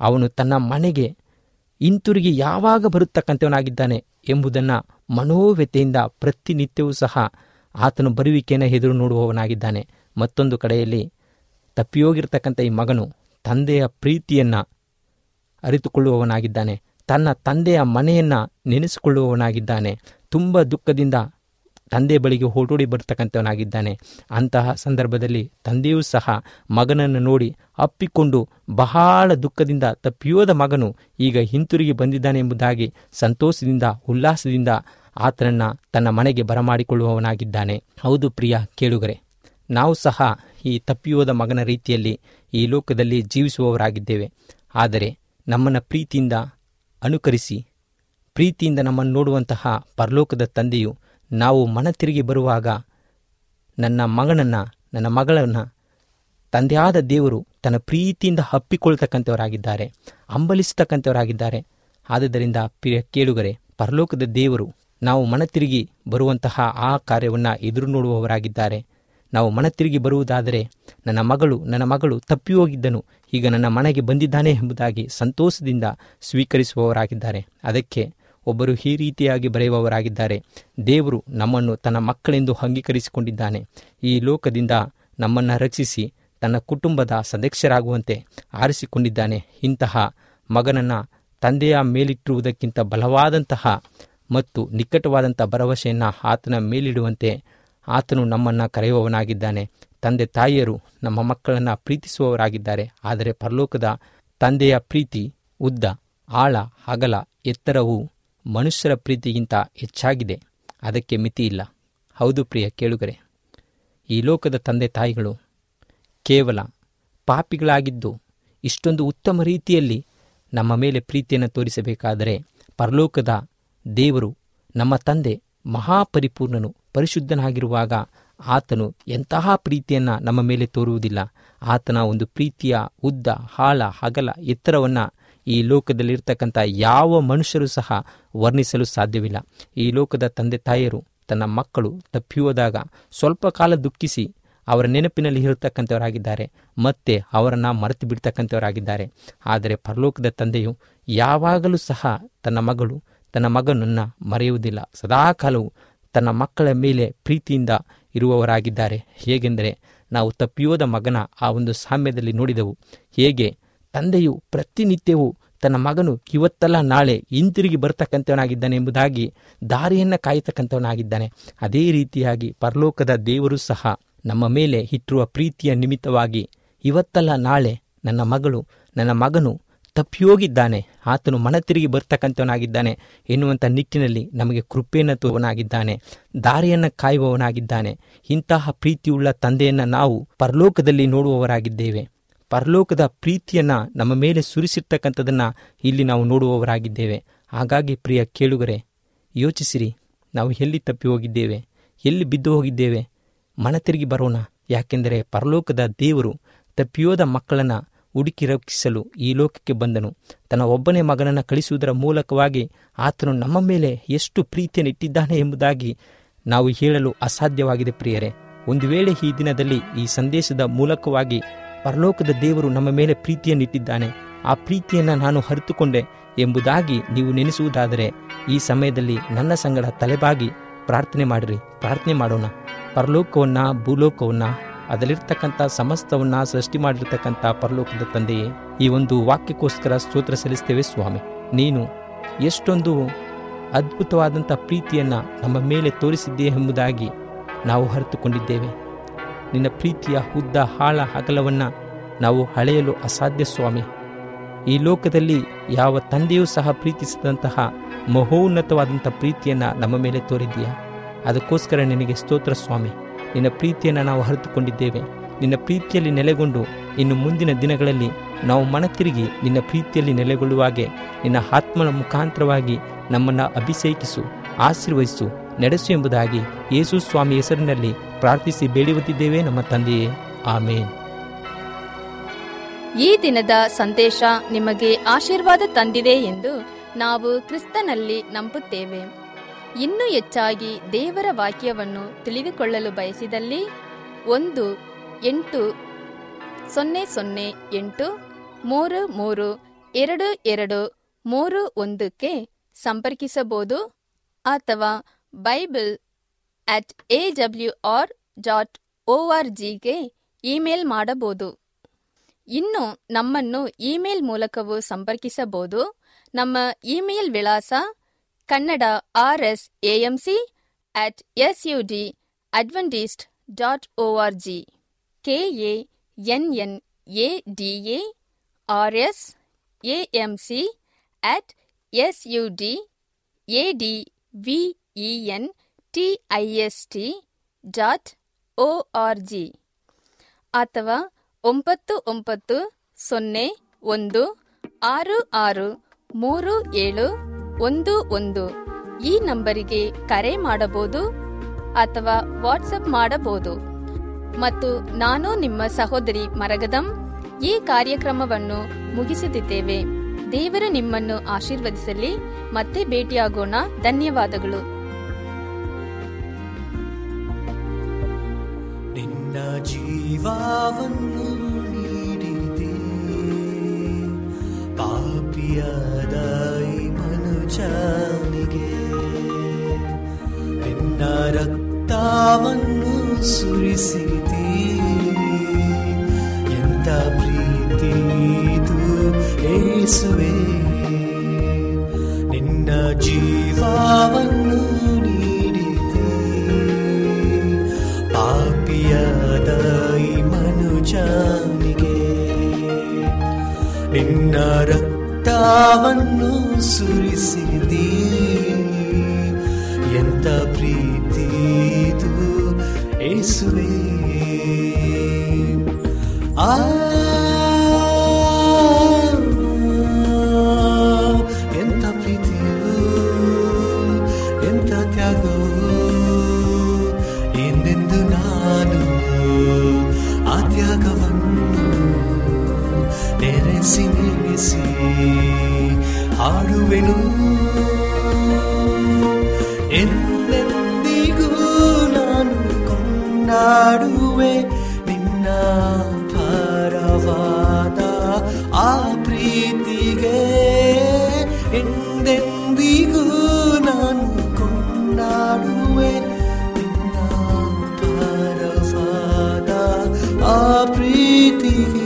S3: ಅವನು ತನ್ನ ಮನೆಗೆ ಹಿಂತಿರುಗಿ ಯಾವಾಗ ಬರುತ್ತಕ್ಕಂಥವನಾಗಿದ್ದಾನೆ ಎಂಬುದನ್ನು ಮನೋವ್ಯತೆಯಿಂದ ಪ್ರತಿನಿತ್ಯವೂ ಸಹ ಆತನು ಬರುವಿಕೆಯನ್ನು ಎದುರು ನೋಡುವವನಾಗಿದ್ದಾನೆ. ಮತ್ತೊಂದು ಕಡೆಯಲ್ಲಿ ತಪ್ಪಿಯೋಗಿರ್ತಕ್ಕಂಥ ಈ ಮಗನು ತಂದೆಯ ಪ್ರೀತಿಯನ್ನು ಅರಿತುಕೊಳ್ಳುವವನಾಗಿದ್ದಾನೆ. ತನ್ನ ತಂದೆಯ ಮನೆಯನ್ನು ನೆನೆಸಿಕೊಳ್ಳುವವನಾಗಿದ್ದಾನೆ. ತುಂಬ ದುಃಖದಿಂದ ತಂದೆ ಬಳಿಗೆ ಹೋಟೋಡಿ ಬರ್ತಕ್ಕಂಥವನಾಗಿದ್ದಾನೆ. ಅಂತಹ ಸಂದರ್ಭದಲ್ಲಿ ತಂದೆಯೂ ಸಹ ಮಗನನ್ನು ನೋಡಿ ಅಪ್ಪಿಕೊಂಡು ಬಹಳ ದುಃಖದಿಂದ ತಪ್ಪಿಯೋದ ಮಗನು ಈಗ ಹಿಂತಿರುಗಿ ಬಂದಿದ್ದಾನೆ ಎಂಬುದಾಗಿ ಸಂತೋಷದಿಂದ, ಉಲ್ಲಾಸದಿಂದ ಆತನನ್ನು ತನ್ನ ಮನೆಗೆ ಬರಮಾಡಿಕೊಳ್ಳುವವನಾಗಿದ್ದಾನೆ. ಹೌದು ಪ್ರಿಯ ಕೇಳುಗರೆ ನಾವು ಸಹ ಈ ತಪ್ಪಿಯೋದ ಮಗನ ರೀತಿಯಲ್ಲಿ ಈ ಲೋಕದಲ್ಲಿ ಜೀವಿಸುವವರಾಗಿದ್ದೇವೆ. ಆದರೆ ನಮ್ಮನ್ನು ಪ್ರೀತಿಯಿಂದ ಅನುಕರಿಸಿ, ಪ್ರೀತಿಯಿಂದ ನಮ್ಮನ್ನು ನೋಡುವಂತಹ ಪರಲೋಕದ ತಂದೆಯು ನಾವು ಮನ ತಿರುಗಿ ಬರುವಾಗ ನನ್ನ ಮಗನನ್ನು, ನನ್ನ ಮಗಳನ್ನು ತಂದೆಯಾದ ದೇವರು ತನ್ನ ಪ್ರೀತಿಯಿಂದ ಹಪ್ಪಿಕೊಳ್ತಕ್ಕಂಥವರಾಗಿದ್ದಾರೆ ಅಂಬಲಿಸ್ತಕ್ಕಂಥವರಾಗಿದ್ದಾರೆ. ಆದುದರಿಂದ ಪ್ರಿಯ ಕೇಳುಗರೆ, ಪರಲೋಕದ ದೇವರು ನಾವು ಮನ ತಿರುಗಿ ಬರುವಂತಹ ಆ ಕಾರ್ಯವನ್ನು ಎದುರು ನೋಡುವವರಾಗಿದ್ದಾರೆ. ನಾವು ಮನ ತಿರುಗಿ ಬರುವುದಾದರೆ ನನ್ನ ಮಗಳು ನನ್ನ ಮಗಳು ತಪ್ಪಿ ಹೋಗಿದ್ದನು ಈಗ ನನ್ನ ಮನೆಗೆ ಬಂದಿದ್ದಾನೆ ಎಂಬುದಾಗಿ ಸಂತೋಷದಿಂದ ಸ್ವೀಕರಿಸುವವರಾಗಿದ್ದಾರೆ. ಅದಕ್ಕೆ ಒಬ್ಬರು ಈ ರೀತಿಯಾಗಿ ಬರೆಯುವವರಾಗಿದ್ದಾರೆ. ದೇವರು ನಮ್ಮನ್ನು ತನ್ನ ಮಕ್ಕಳೆಂದು ಅಂಗೀಕರಿಸಿಕೊಂಡಿದ್ದಾನೆ. ಈ ಲೋಕದಿಂದ ನಮ್ಮನ್ನು ರಕ್ಷಿಸಿ ತನ್ನ ಕುಟುಂಬದ ಸದಸ್ಯರಾಗುವಂತೆ ಆರಿಸಿಕೊಂಡಿದ್ದಾನೆ. ಇಂತಹ ಮಗನನ್ನ ತಂದೆಯ ಮೇಲಿಟ್ಟಿರುವುದಕ್ಕಿಂತ ಬಲವಾದಂತಹ ಮತ್ತು ನಿಕಟವಾದಂಥ ಭರವಸೆಯನ್ನು ಆತನ ಮೇಲಿಡುವಂತೆ ಆತನು ನಮ್ಮನ್ನು ಕರೆಯುವವನಾಗಿದ್ದಾನೆ. ತಂದೆ ತಾಯಿಯರು ನಮ್ಮ ಮಕ್ಕಳನ್ನು ಪ್ರೀತಿಸುವವರಾಗಿದ್ದಾರೆ. ಆದರೆ ಪರಲೋಕದ ತಂದೆಯ ಪ್ರೀತಿ ಉದ್ದ, ಆಳ ಅಗಲ ಎತ್ತರವು ಮನುಷ್ಯರ ಪ್ರೀತಿಗಿಂತ ಹೆಚ್ಚಾಗಿದೆ. ಅದಕ್ಕೆ ಮಿತಿ ಇಲ್ಲ. ಹೌದು ಪ್ರಿಯ ಕೇಳುಗರೆ, ಈ ಲೋಕದ ತಂದೆ ತಾಯಿಗಳು ಕೇವಲ ಪಾಪಿಗಳಾಗಿದ್ದು ಇಷ್ಟೊಂದು ಉತ್ತಮ ರೀತಿಯಲ್ಲಿ ನಮ್ಮ ಮೇಲೆ ಪ್ರೀತಿಯನ್ನು ತೋರಿಸಬೇಕಾದರೆ ಪರಲೋಕದ ದೇವರು ನಮ್ಮ ತಂದೆ ಮಹಾಪರಿಪೂರ್ಣನು. ಪರಿಶುದ್ಧನಾಗಿರುವಾಗ ಆತನು ಎಂತಹ ಪ್ರೀತಿಯನ್ನು ನಮ್ಮ ಮೇಲೆ ತೋರುವುದಿಲ್ಲ. ಆತನ ಒಂದು ಪ್ರೀತಿಯ ಉದ್ದ ಹಾಳ ಹಗಲ, ಎತ್ತರವನ್ನು ಈ ಲೋಕದಲ್ಲಿರ್ತಕ್ಕಂಥ ಯಾವ ಮನುಷ್ಯರು ಸಹ ವರ್ಣಿಸಲು ಸಾಧ್ಯವಿಲ್ಲ. ಈ ಲೋಕದ ತಂದೆ ತಾಯಿಯರು, ತನ್ನ ಮಕ್ಕಳು ತಪ್ಪಿ ಹೋದಾಗ ಸ್ವಲ್ಪ ಕಾಲ ದುಃಖಿಸಿ ಅವರ ನೆನಪಿನಲ್ಲಿ ಇರತಕ್ಕಂಥವರಾಗಿದ್ದಾರೆ. ಮತ್ತೆ ಅವರನ್ನು ಮರೆತು ಬಿಡ್ತಕ್ಕಂಥವರಾಗಿದ್ದಾರೆ. ಆದರೆ ಪರಲೋಕದ ತಂದೆಯು ಯಾವಾಗಲೂ ಸಹ ತನ್ನ ಮಗಳು, ತನ್ನ ಮಗನನ್ನು ಮರೆಯುವುದಿಲ್ಲ. ಸದಾಕಾಲವು ತನ್ನ ಮಕ್ಕಳ ಮೇಲೆ ಪ್ರೀತಿಯಿಂದ ಇರುವವರಾಗಿದ್ದಾರೆ. ಹೇಗೆಂದರೆ, ನಾವು ತಪ್ಪಿಯೋದ ಮಗನ ಆ ಒಂದು ಸಾಮ್ಯದಲ್ಲಿ ನೋಡಿದೆವು. ಹೇಗೆ? ತಂದೆಯು ಪ್ರತಿನಿತ್ಯವೂ ತನ್ನ ಮಗನು ಇವತ್ತಲ್ಲ ನಾಳೆ ಹಿಂತಿರುಗಿ ಬರ್ತಕ್ಕಂಥವನಾಗಿದ್ದಾನೆ ಎಂಬುದಾಗಿ ದಾರಿಯನ್ನು ಕಾಯತಕ್ಕಂಥವನಾಗಿದ್ದಾನೆ. ಅದೇ ರೀತಿಯಾಗಿ ಪರಲೋಕದ ದೇವರು ಸಹ ನಮ್ಮ ಮೇಲೆ ಇಟ್ಟಿರುವ ಪ್ರೀತಿಯ ನಿಮಿತ್ತವಾಗಿ ಇವತ್ತಲ್ಲ ನಾಳೆ ನನ್ನ ಮಗಳು, ನನ್ನ ಮಗನು ತಪ್ಪಿಯೋಗಿದ್ದಾನೆ ಆತನು ಮನ ತಿರುಗಿ ಬರ್ತಕ್ಕಂಥವನಾಗಿದ್ದಾನೆ. ಎನ್ನುವಂಥ ನಿಟ್ಟಿನಲ್ಲಿ ನಮಗೆ ಕೃಪೆಯನ್ನು ದಾರಿಯನ್ನು ಕಾಯುವವನಾಗಿದ್ದಾನೆ. ಇಂತಹ ಪ್ರೀತಿಯುಳ್ಳ ತಂದೆಯನ್ನು ನಾವು ಪರಲೋಕದಲ್ಲಿ ನೋಡುವವರಾಗಿದ್ದೇವೆ. ಪರಲೋಕದ ಪ್ರೀತಿಯನ್ನು ನಮ್ಮ ಮೇಲೆ ಸುರಿಸಿರ್ತಕ್ಕಂಥದ್ದನ್ನು ಇಲ್ಲಿ ನಾವು ನೋಡುವವರಾಗಿದ್ದೇವೆ. ಹಾಗಾಗಿ ಪ್ರಿಯ ಕೇಳುಗರೆ, ಯೋಚಿಸಿರಿ. ನಾವು ಎಲ್ಲಿ ತಪ್ಪಿ ಹೋಗಿದ್ದೇವೆ ಎಲ್ಲಿ ಬಿದ್ದು ಹೋಗಿದ್ದೇವೆ ಮನ ತಿರುಗಿ ಬರೋಣ. ಯಾಕೆಂದರೆ ಪರಲೋಕದ ದೇವರು ತಪ್ಪಿಯೋದ ಮಕ್ಕಳನ್ನು ಹುಡುಕಿ ರಕ್ಷಿಸಲು ಈ ಲೋಕಕ್ಕೆ ಬಂದನು. ತನ್ನ ಒಬ್ಬನೇ ಮಗನನ್ನು ಕಳಿಸುವುದರ ಮೂಲಕವಾಗಿ ಆತನು ನಮ್ಮ ಮೇಲೆ ಎಷ್ಟು ಪ್ರೀತಿಯನ್ನು ಇಟ್ಟಿದ್ದಾನೆ ಎಂಬುದಾಗಿ ನಾವು ಹೇಳಲು ಅಸಾಧ್ಯವಾಗಿದೆ ಪ್ರಿಯರೇ. ಒಂದು ವೇಳೆ ಈ ದಿನದಲ್ಲಿ ಈ ಸಂದೇಶದ ಮೂಲಕವಾಗಿ ಪರಲೋಕದ ದೇವರು ನಮ್ಮ ಮೇಲೆ ಪ್ರೀತಿಯನ್ನಿಟ್ಟಿದ್ದಾನೆ ಆ ಪ್ರೀತಿಯನ್ನು ನಾನು ಹರಿತುಕೊಂಡೆ ಎಂಬುದಾಗಿ ನೀವು ನೆನೆಸುವುದಾದರೆ ಈ ಸಮಯದಲ್ಲಿ ನನ್ನ ಸಂಗಡ ತಲೆಬಾಗಿ ಪ್ರಾರ್ಥನೆ ಮಾಡಿರಿ. ಪ್ರಾರ್ಥನೆ ಮಾಡೋಣ. ಪರಲೋಕವನ್ನ ಭೂಲೋಕವನ್ನ ಅದರಲ್ಲಿರ್ತಕ್ಕಂಥ ಸಮಸ್ತವನ್ನ ಸೃಷ್ಟಿ ಮಾಡಿರ್ತಕ್ಕಂಥ ಪರಲೋಕದ ತಂದೆಯೇ, ಈ ಒಂದು ವಾಕ್ಯಕ್ಕೋಸ್ಕರ ಸ್ತೋತ್ರ ಸಲ್ಲಿಸ್ತೇವೆ ಸ್ವಾಮಿ. ನೀನು ಎಷ್ಟೊಂದು ಅದ್ಭುತವಾದಂಥ ಪ್ರೀತಿಯನ್ನು ನಮ್ಮ ಮೇಲೆ ತೋರಿಸಿದ್ದೇ ಎಂಬುದಾಗಿ ನಾವು ಅರಿತುಕೊಂಡಿದ್ದೇವೆ. ನಿನ್ನ ಪ್ರೀತಿಯ ಉದ್ದ ಹಾಳ ಅಗಲವನ್ನು ನಾವು ಹಳೆಯಲು ಅಸಾಧ್ಯ ಸ್ವಾಮಿ. ಈ ಲೋಕದಲ್ಲಿ ಯಾವ ತಂದೆಯೂ ಸಹ ಪ್ರೀತಿಸಿದಂತಹ ಮಹೋನ್ನತವಾದಂಥ ಪ್ರೀತಿಯನ್ನು ನಮ್ಮ ಮೇಲೆ ತೋರಿದ್ದೀಯಾ. ಅದಕ್ಕೋಸ್ಕರ ನಿನಗೆ ಸ್ತೋತ್ರ ಸ್ವಾಮಿ. ನಿನ್ನ ಪ್ರೀತಿಯನ್ನು ನಾವು ಹರಿದುಕೊಂಡಿದ್ದೇವೆ ನಿನ್ನ ಪ್ರೀತಿಯಲ್ಲಿ ನೆಲೆಗೊಂಡು ಇನ್ನು ಮುಂದಿನ ದಿನಗಳಲ್ಲಿ ನಾವು ಮನ ತಿರುಗಿ ನಿನ್ನ ಪ್ರೀತಿಯಲ್ಲಿ ನೆಲೆಗೊಳ್ಳುವಾಗೆ ನಿನ್ನ ಆತ್ಮನ ಮುಖಾಂತರವಾಗಿ ನಮ್ಮನ್ನು ಅಭಿಷೇಕಿಸು ಆಶೀರ್ವಹಿಸು ನಡೆಸು ಎಂಬುದಾಗಿ ಯೇಸು ಸ್ವಾಮಿ ಹೆಸರಿನಲ್ಲಿ ಪ್ರಾರ್ಥಿಸಿ ಬೇಡಿಯುತ್ತಿದ್ದೇವೆ ನಮ್ಮ ತಂದೆಯೇ. ಆಮೇನ್.
S1: ಈ ದಿನದ ಸಂದೇಶ ನಿಮಗೆ ಆಶೀರ್ವಾದ ತಂದಿದೆ ಎಂದು ನಾವು ಕ್ರಿಸ್ತನಲ್ಲಿ ನಂಬುತ್ತೇವೆ. ಇನ್ನೂ ಹೆಚ್ಚಾಗಿ ದೇವರ ವಾಕ್ಯವನ್ನು ತಿಳಿದುಕೊಳ್ಳಲು ಬಯಸಿದಲ್ಲಿ ಒಂದು, ಎಂಟು, ಸೊನ್ನೆ ಸೊನ್ನೆ, ಎಂಟು, ಮೂರು ಮೂರು, ಎರಡು ಎರಡು, ಮೂರು, ಒಂದಕ್ಕೆ ಸಂಪರ್ಕಿಸಬಹುದು ಅಥವಾ bible at A W R dot O R ಜಿಗೆ ಇಮೇಲ್ ಮಾಡಬಹುದು. ಇನ್ನು ನಮ್ಮನ್ನು ಇಮೇಲ್ ಮೂಲಕವೂ ಸಂಪರ್ಕಿಸಬಹುದು. ನಮ್ಮ ಇಮೇಲ್ ವಿಳಾಸ Kannada R S AMC at sud.adventist.org. K A N N A D A R S A M C at sud a d v e n t i s t dot O R G ಅಥವಾ ಒಂಬತ್ತು ಒಂಬತ್ತು ಸೊನ್ನೆ ಒಂದು ಆರು ಆರು ಮೂರು ಏಳು ಒಂದು ಒಂದು. ಈ ನಂಬರಿಗೆ ಕರೆ ಮಾಡಬಹುದು ಅಥವಾ ವಾಟ್ಸಪ್ ಮಾಡಬಹುದು. ಮತ್ತು ನಾನು ನಿಮ್ಮ ಸಹೋದರಿ ಮರಗದಂ, ಈ ಕಾರ್ಯಕ್ರಮವನ್ನು ಮುಗಿಸುತ್ತಿದ್ದೇವೆ ದೇವರು ನಿಮ್ಮನ್ನು ಆಶೀರ್ವದಿಸಲಿ. ಮತ್ತೆ ಭೇಟಿಯಾಗೋಣ. ಧನ್ಯವಾದಗಳು.
S2: ನಿನ್ನ ಜೀವವನ್ನು ನೀಡಿದೆ. ಪಾಪಿಯಾದ ಮನುಜನಿಗೆ ನಿನ್ನ ರಕ್ತವನ್ನು ಸುರಿಸಿದೆ. ಎಂತ ಪ್ರೀತಿ ಇದು ಏಸುವೆ. ನಿನ್ನ ಜೀವವನ್ನು ರಕ್ತವನ್ನು ಸುರಿಸಿದಿ ಎಂತ ಪ್ರೀತಿ ಏಸುವೆ? ಆ ಹಾಡುವೆನು ಎಂದೆಂದಿಗೂ ನಾನು ಕೊಂಡಾಡುವೆ ನಿನ್ನ ಪರವಾದ ಆ ಪ್ರೀತಿಗೆ? ಎಂದೆಂದಿಗೂ ನಾನು ಕೊಂಡಾಡುವೆ ನಿನ್ನ ಪರವಾದ ಆ ಪ್ರೀತಿಗೆ?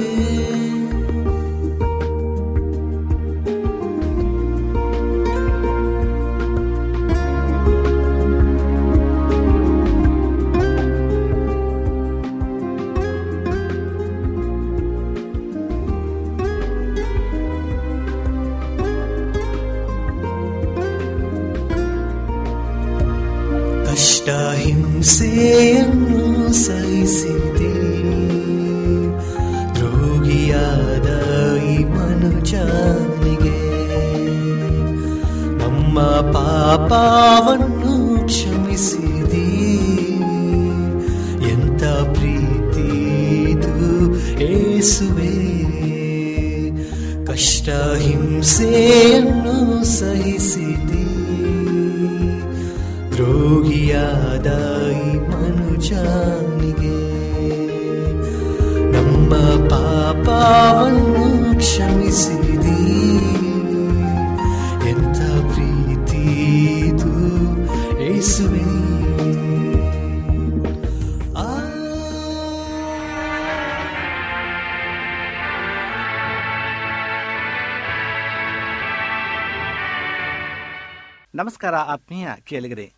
S2: ದ್ರೋಹಿಯಾದ ಈ ಮನುಜನಿಗೆ ನಮ್ಮ ಪಾಪವನ್ನು ಕ್ಷಮಿಸಿದಿ. ಎಂಥ ಪ್ರೀತಿ ಇದು ಏಸುವೆ.
S4: ನಮಸ್ಕಾರ ಆತ್ಮೀಯ ಕೇಳಿಗರೆ.